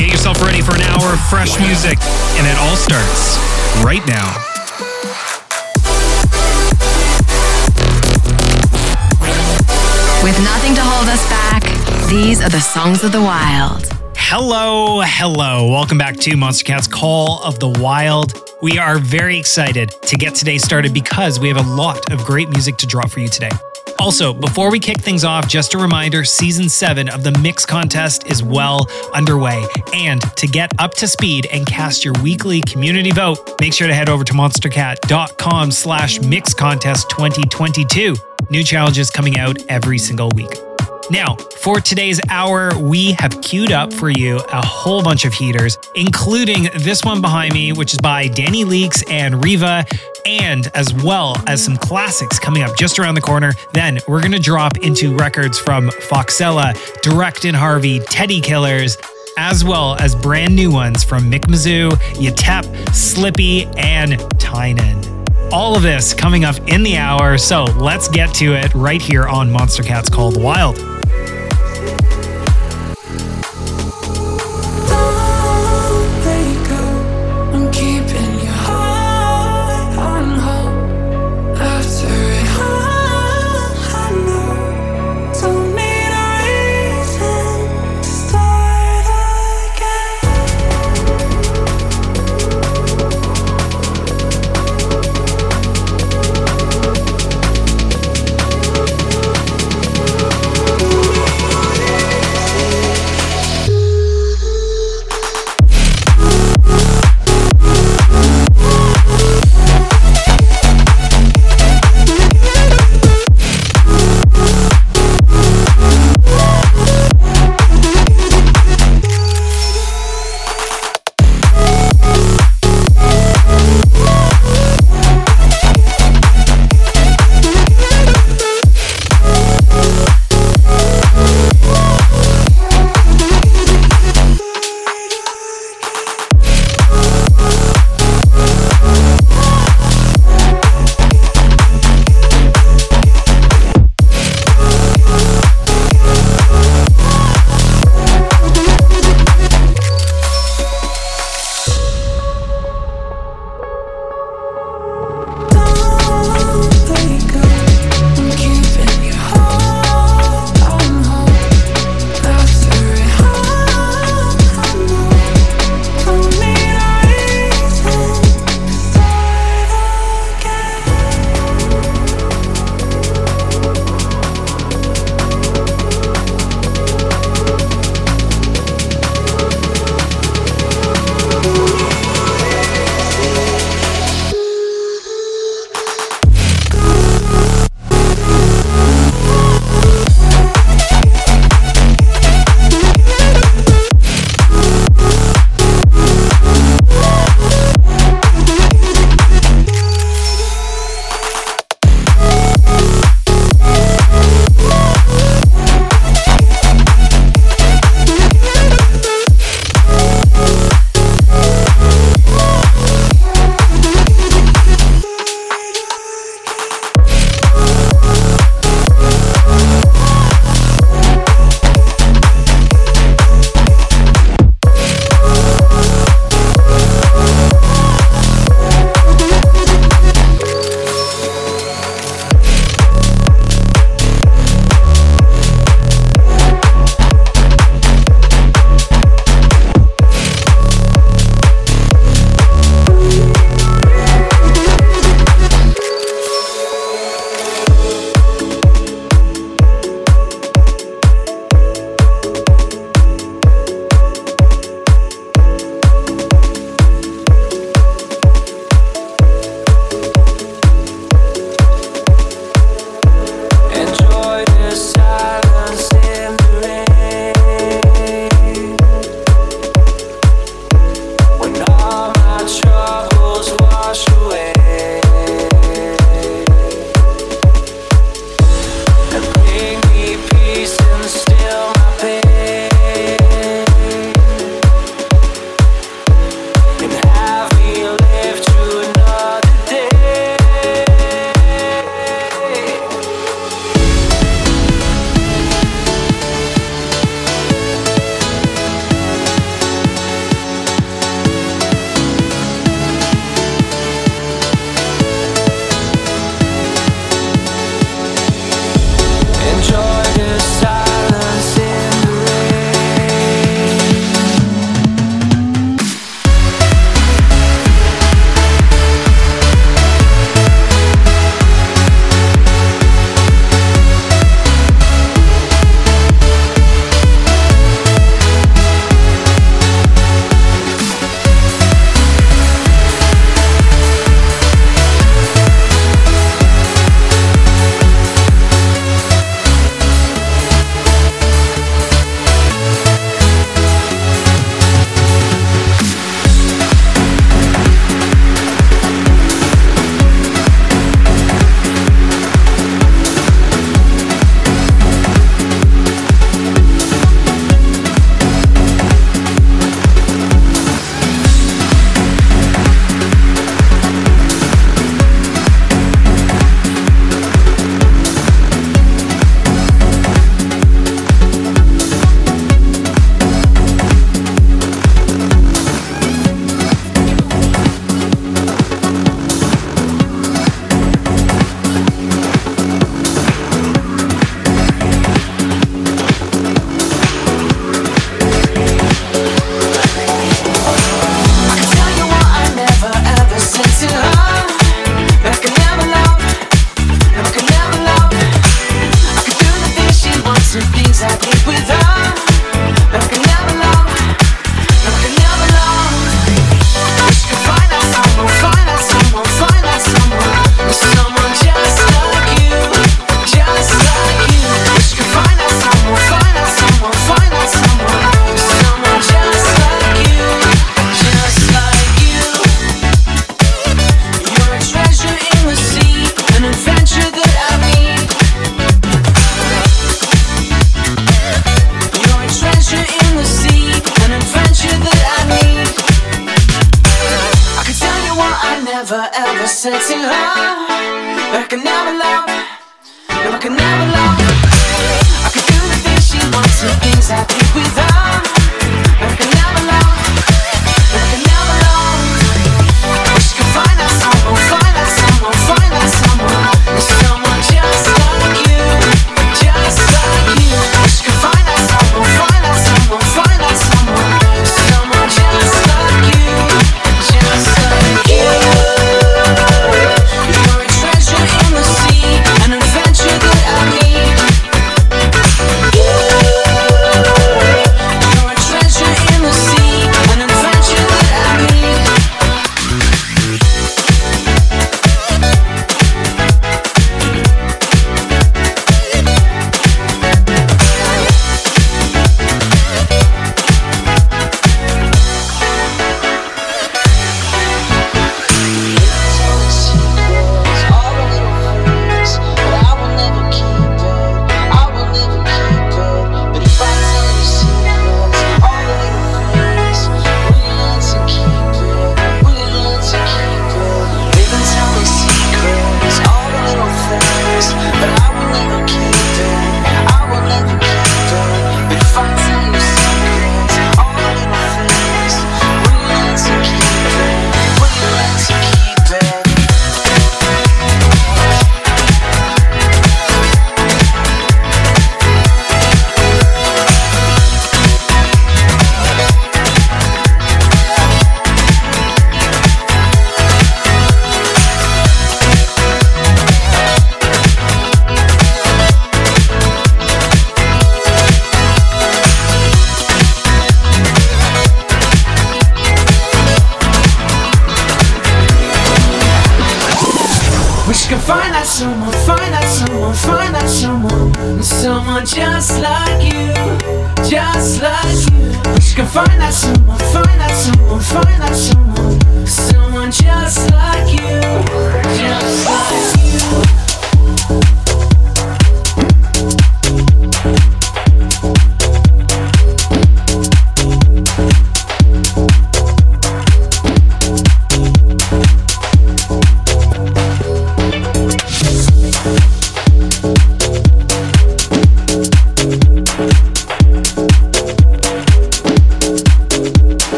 Get yourself ready for an hour of fresh music, and it all starts right now. With nothing to hold us back, these are the songs of the wild. Hello, hello. Welcome back to Monstercat's Call of the Wild. We are very excited to get today started because we have a lot of great music to drop for you today. Also, before we kick things off, just a reminder season seven of the Mix Contest is well underway. And to get up to speed and cast your weekly community vote, make sure to head over to monstercat.com slash mix contest 2022. New challenges coming out every single week. Now, for today's hour, we have queued up for you a whole bunch of heaters, including this one behind me, which is by Danny Leax and Reeva, and as well as some classics coming up just around the corner. Then we're going to drop into records from Foxela, Direct and Harvey, Teddy Killerz, as well as brand new ones from Mick Mazoo, yetep, Slippy, and Tynan. All of this coming up in the hour, so let's get to it right here on Monstercat's Call the Wild.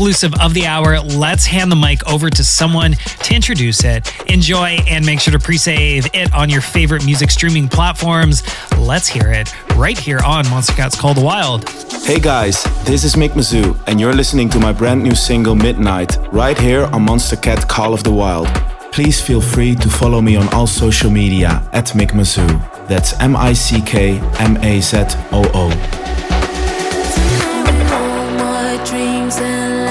Exclusive of the hour. Let's hand the mic over to someone to introduce it. Enjoy and make sure to pre save it on your favorite music streaming platforms. Let's hear it right here on Monstercats Call the Wild. Hey guys, this is Mick Mazoo, and you're listening to my brand new single Midnight, right here on Monstercat Call of the Wild. Please feel free to follow me on all social media at Mick Mazoo. That's M I C K M A Z O O. dreams and light up a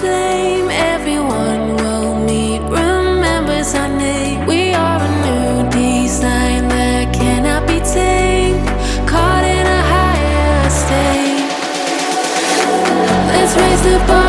flame. Everyone will meet, remembers our name. We are a new design that cannot be tamed. Caught in a higher state. Let's raise the bar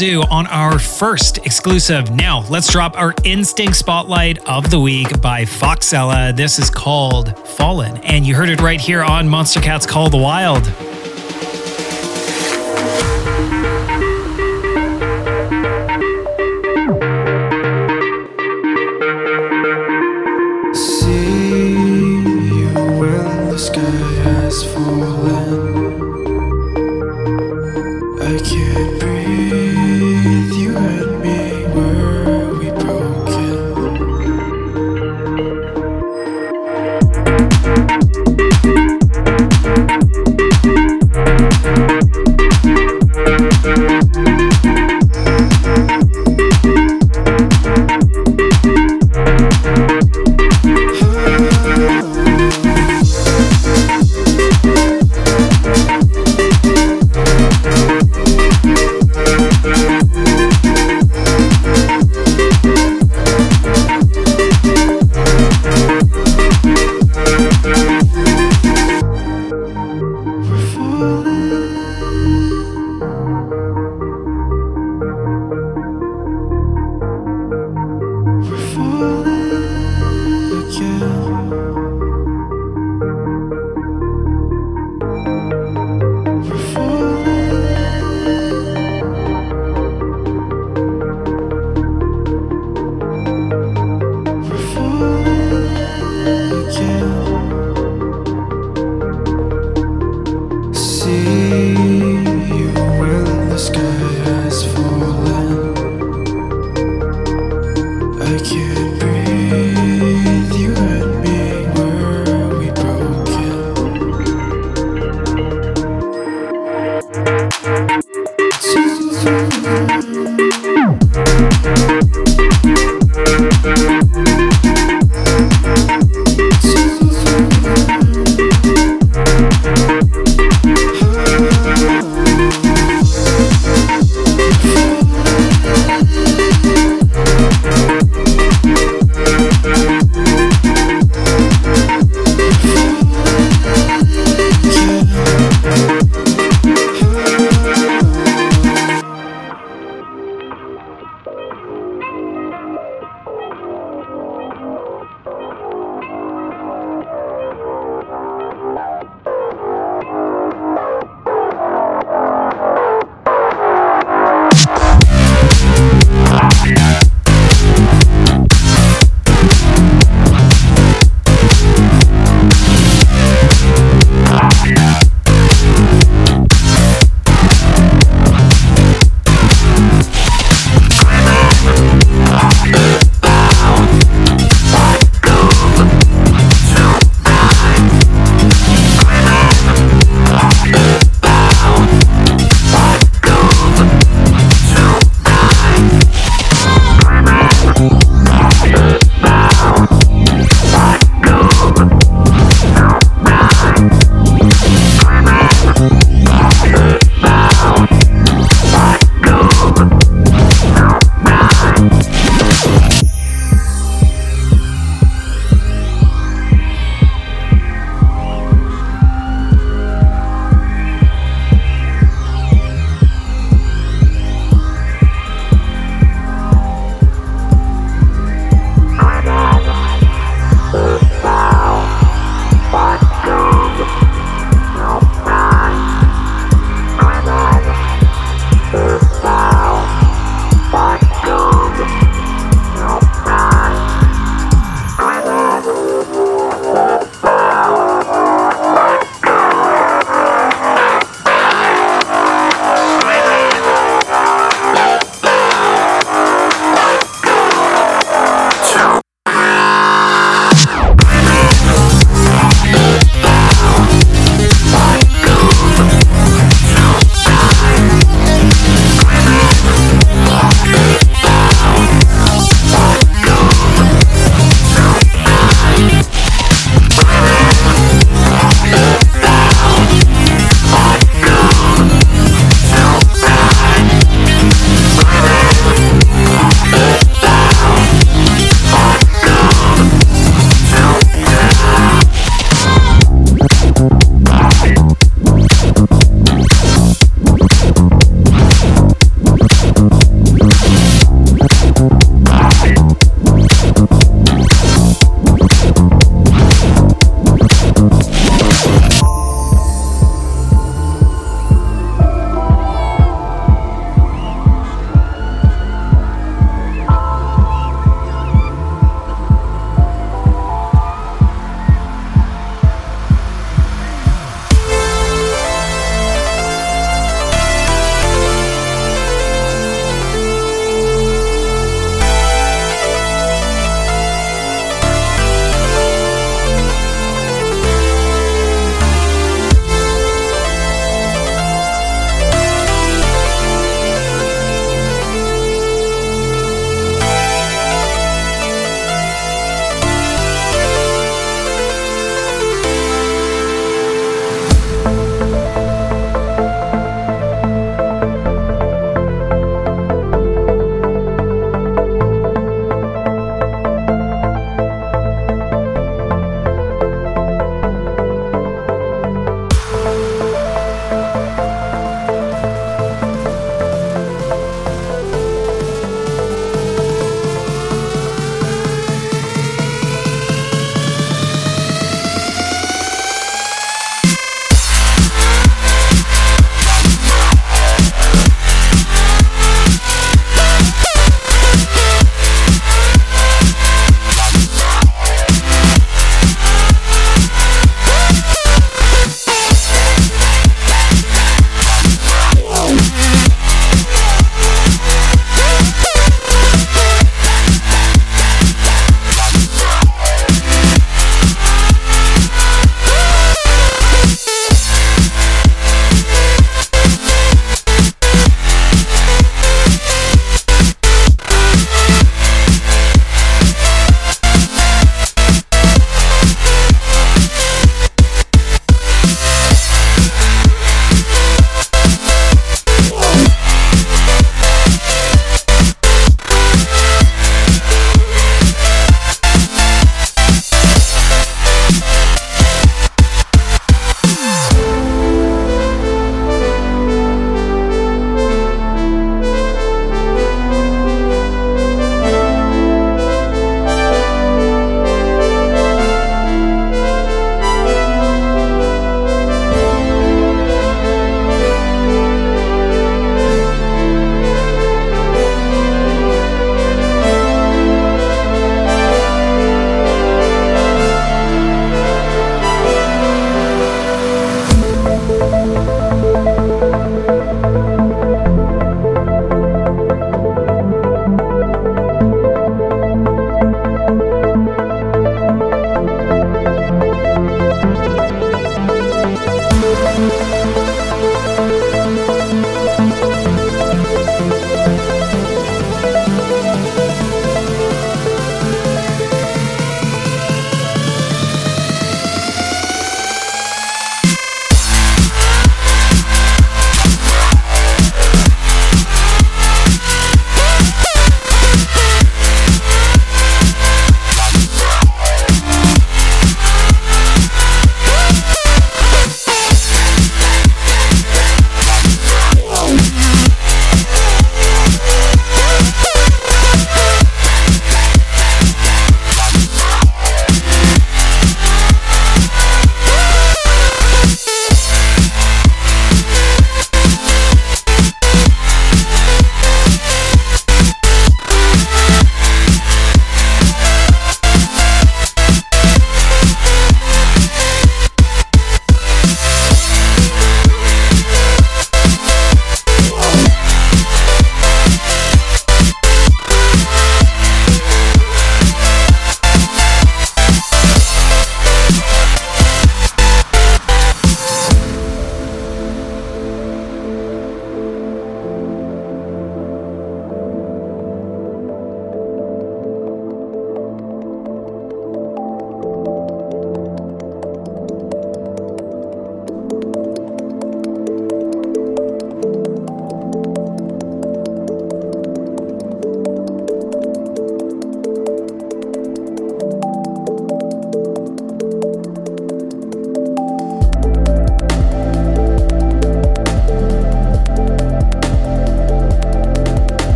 Mazoo on our first exclusive. Now, let's drop our instinct spotlight of the week by Foxela. This is called Fallen, and you heard it right here on Monstercats Call the Wild.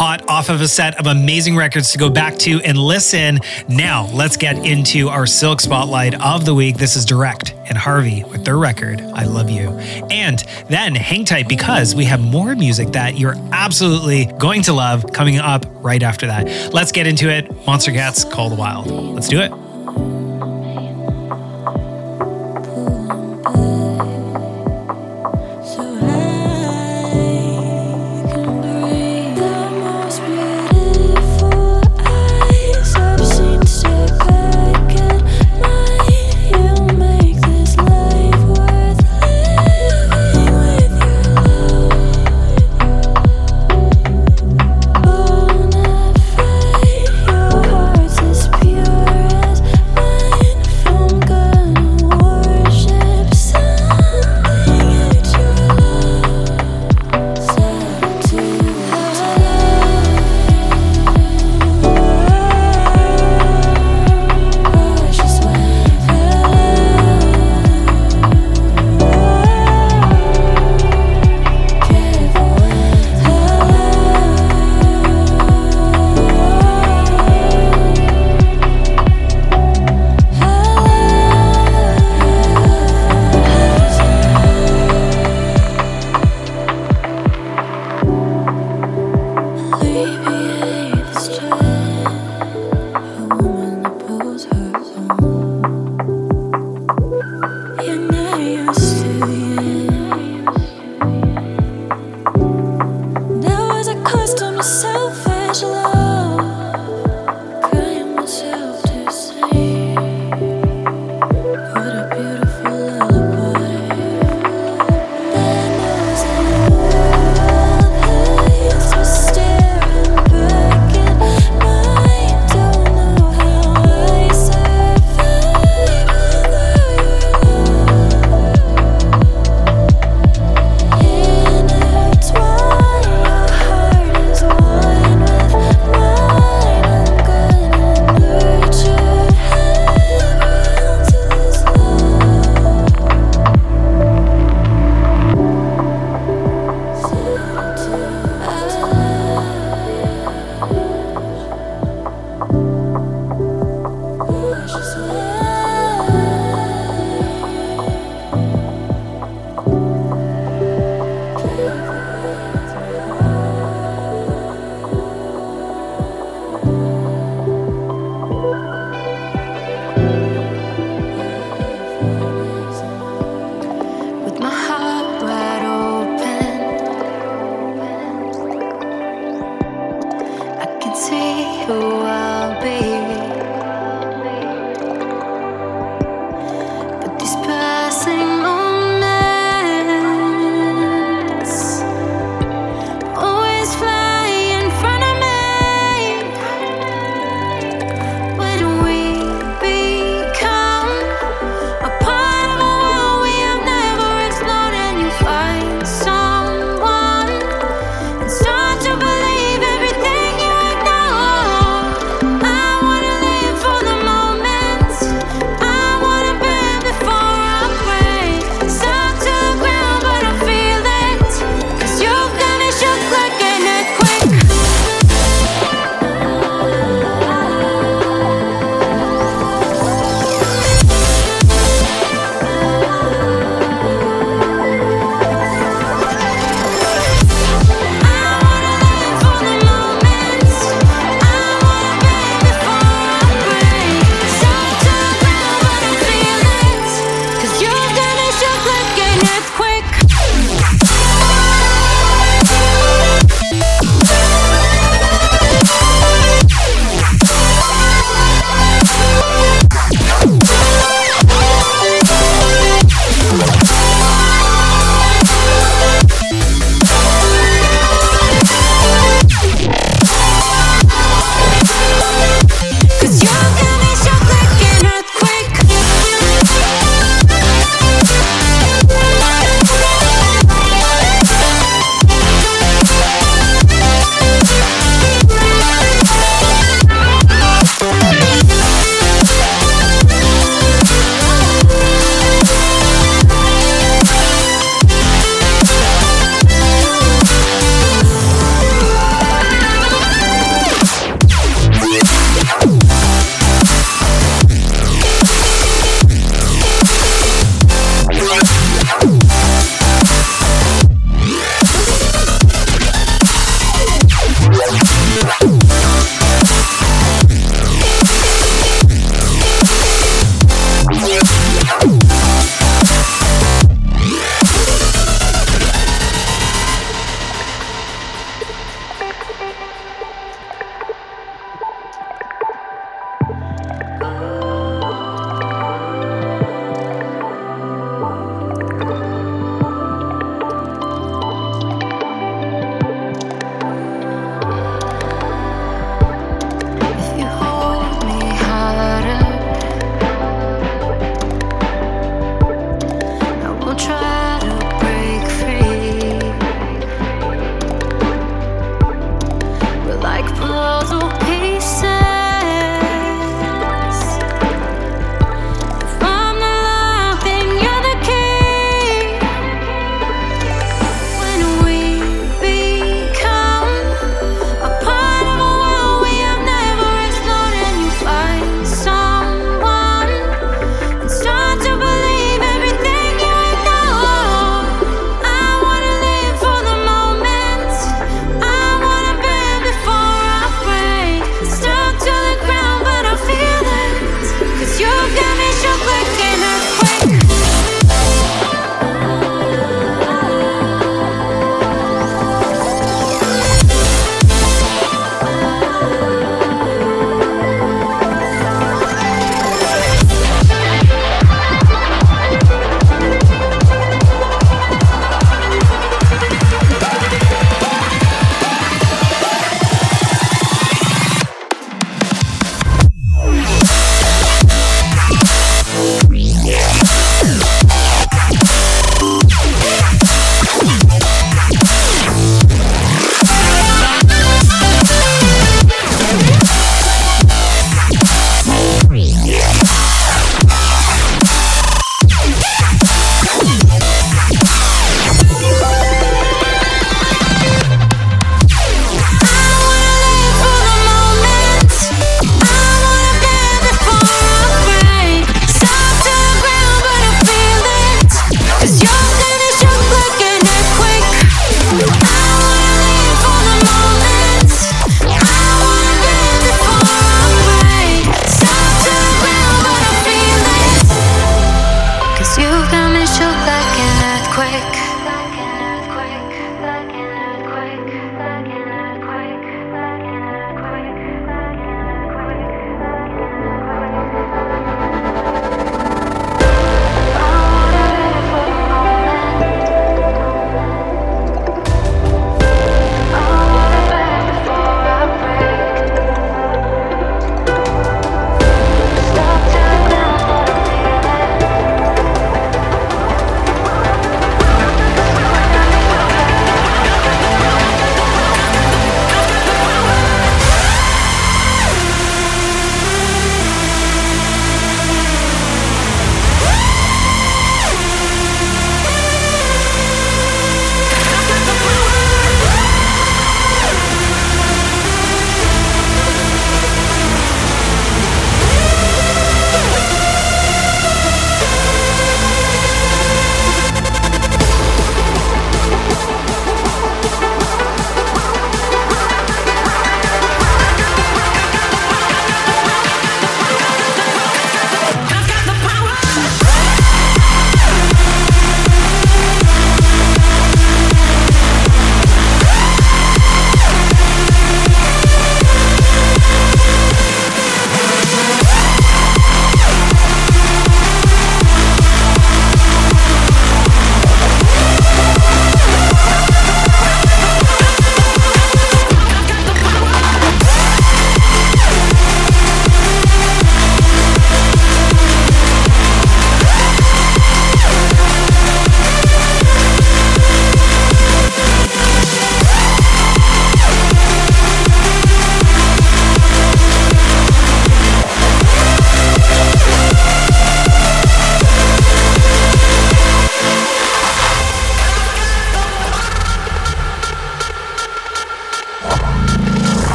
Off of a set of amazing records to go back to and listen. Now, let's get into our Silk Spotlight of the week. This is Direct and Harvey with their record, I Love You. And then hang tight because we have more music that you're absolutely going to love coming up right after that. Let's get into it. Monstercat's Call the Wild. Let's do it.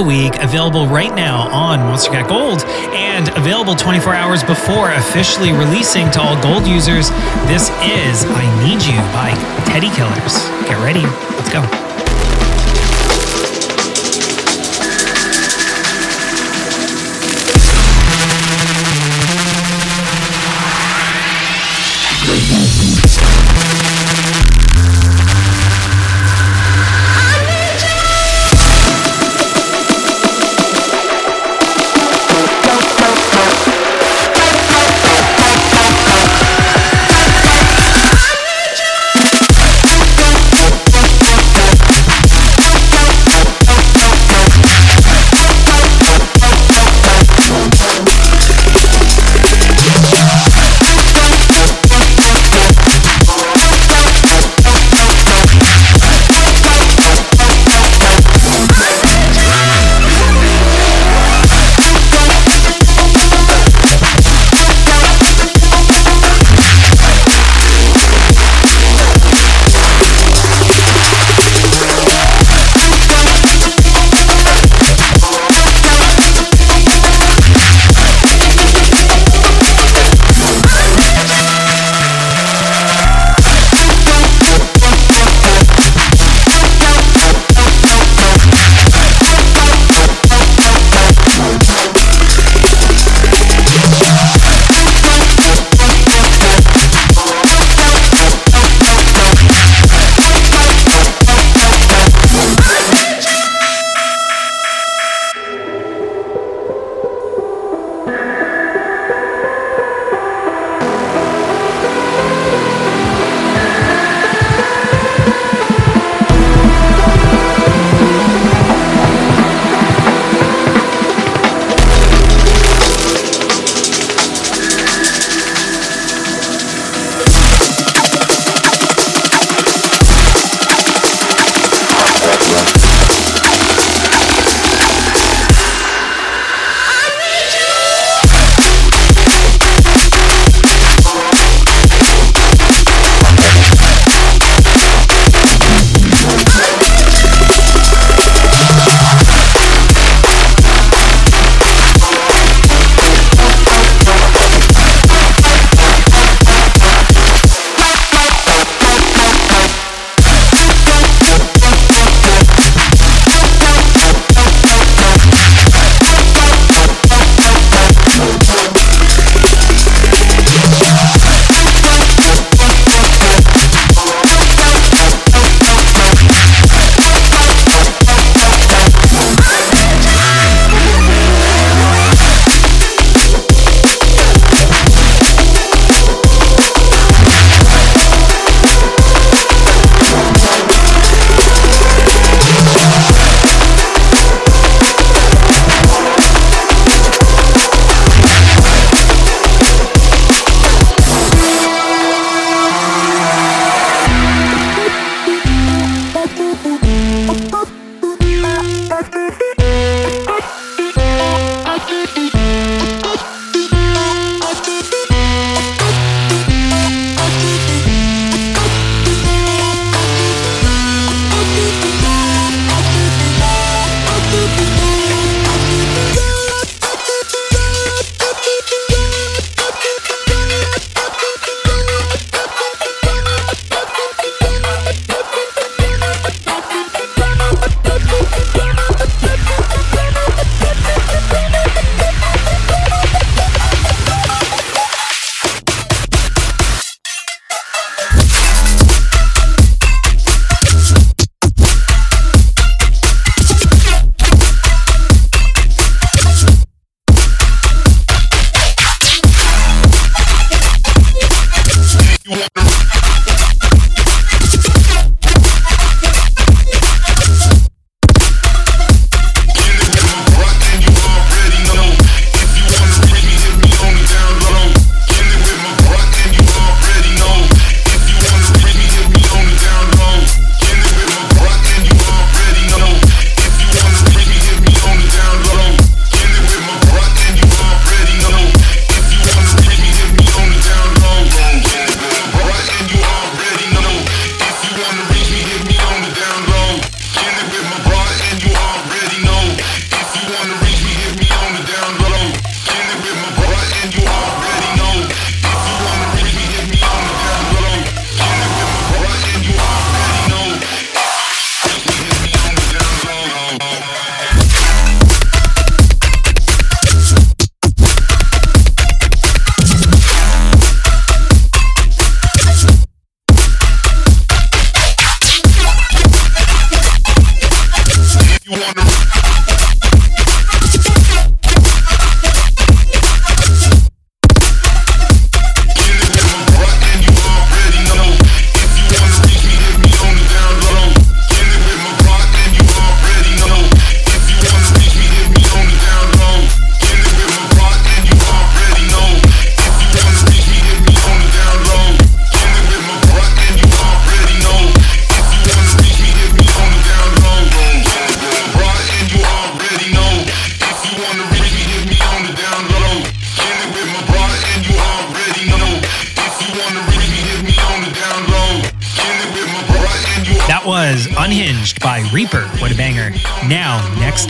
The week, available right now on Monstercat Gold and available 24 hours before officially releasing to all gold users. This is I Need You by Teddy Killerz. Get ready, let's go.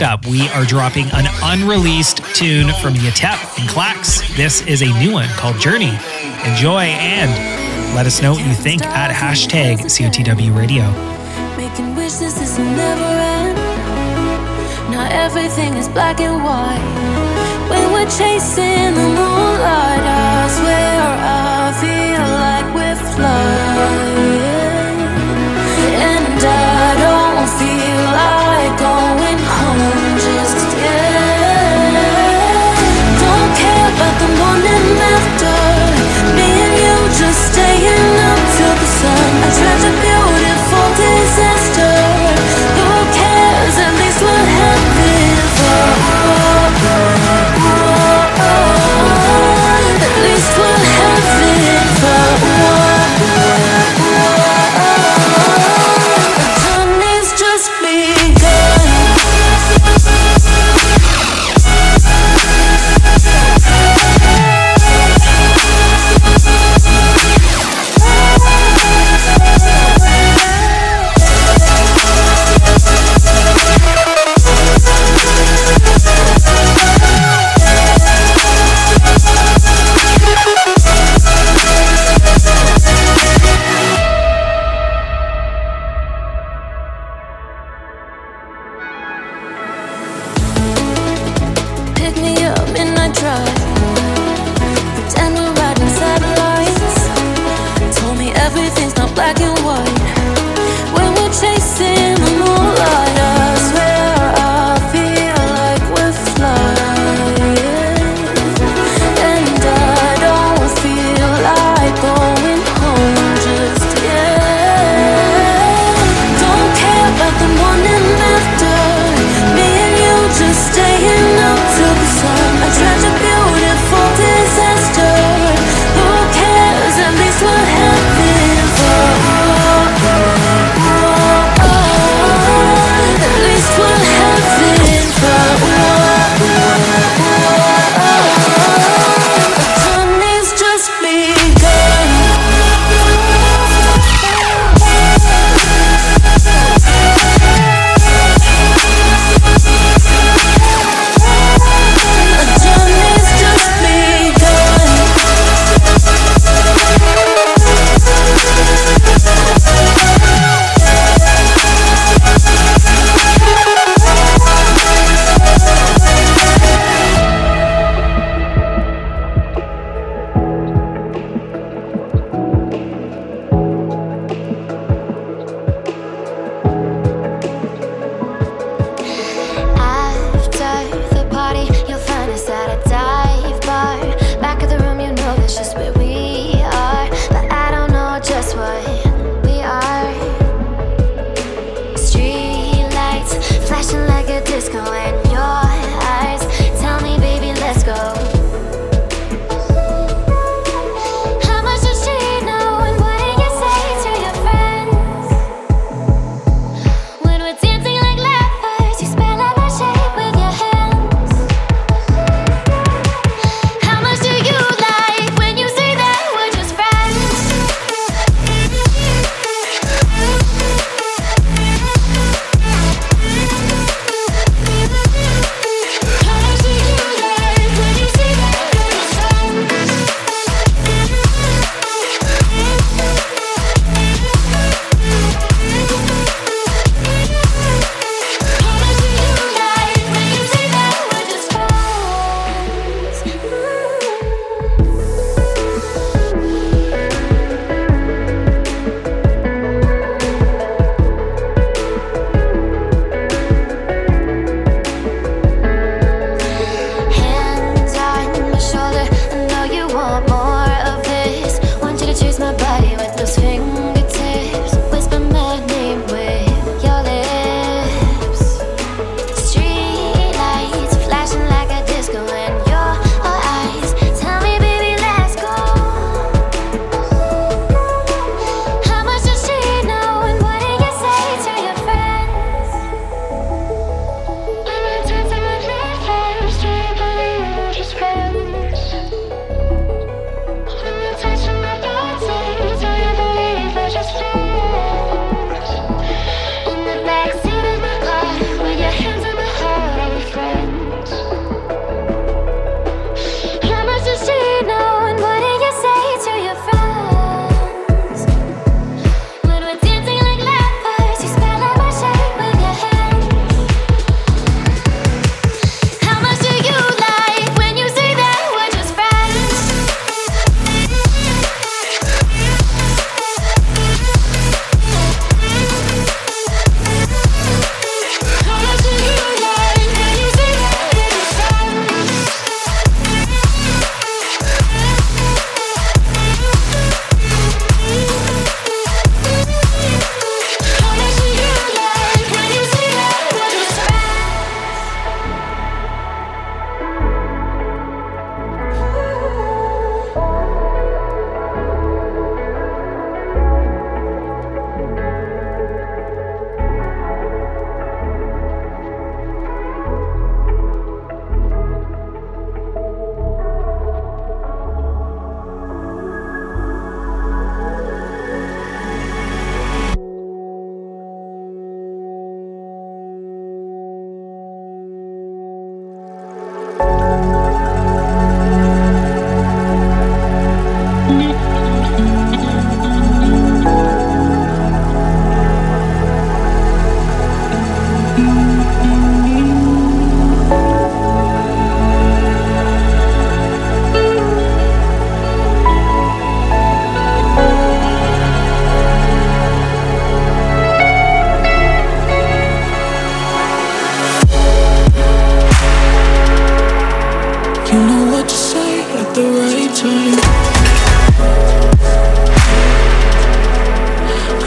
Next up, we are dropping an unreleased tune from yetep and KLAXX. This is a new one called Journey. Enjoy and let us know what you think at hashtag COTW Radio. Making wishes will never end. Now everything is black and white. When we're chasing the moonlight, I swear I feel like we're flying. And I don't I tried a beautiful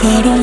Pero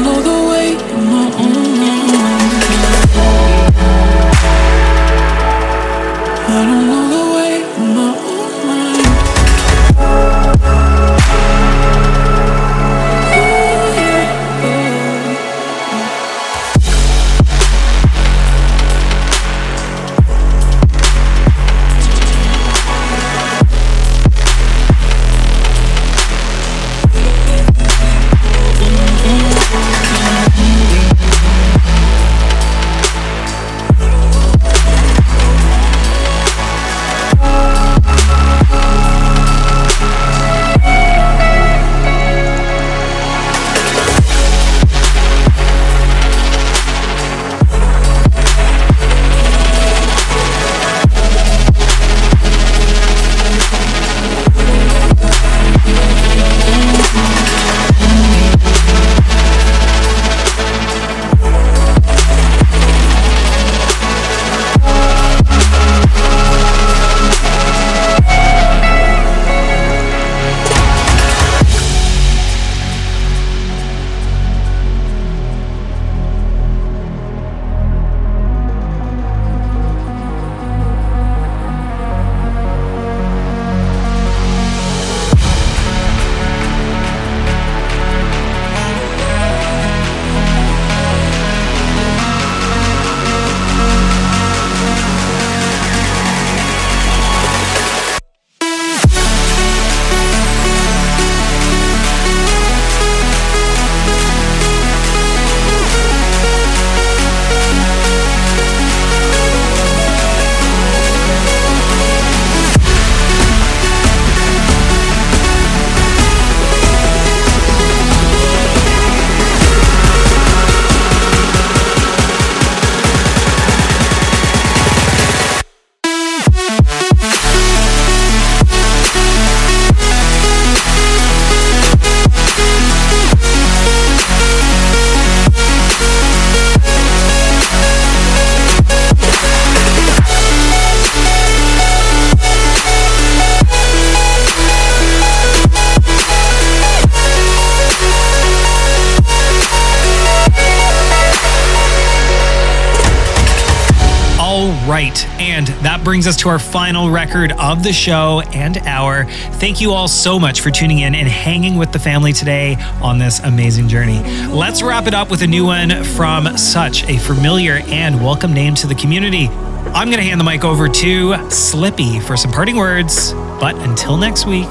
us to our final record of the show and hour. Thank you all so much for tuning in and hanging with the family today on this amazing journey. Let's wrap it up with a new one from such a familiar and welcome name to the community. I'm going to hand the mic over to Slippy for some parting words. But until next week,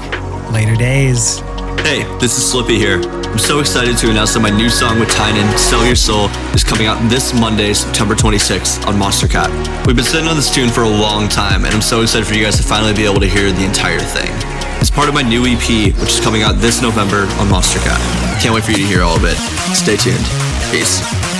later days. Hey, this is Slippy here. I'm so excited to announce that my new song with Tynan, Sell Your Soul, is coming out this Monday, September 26th on Monstercat. We've been sitting on this tune for a long time, and I'm so excited for you guys to finally be able to hear the entire thing. It's part of my new EP, which is coming out this November on Monstercat. Can't wait for you to hear all of it. Stay tuned. Peace.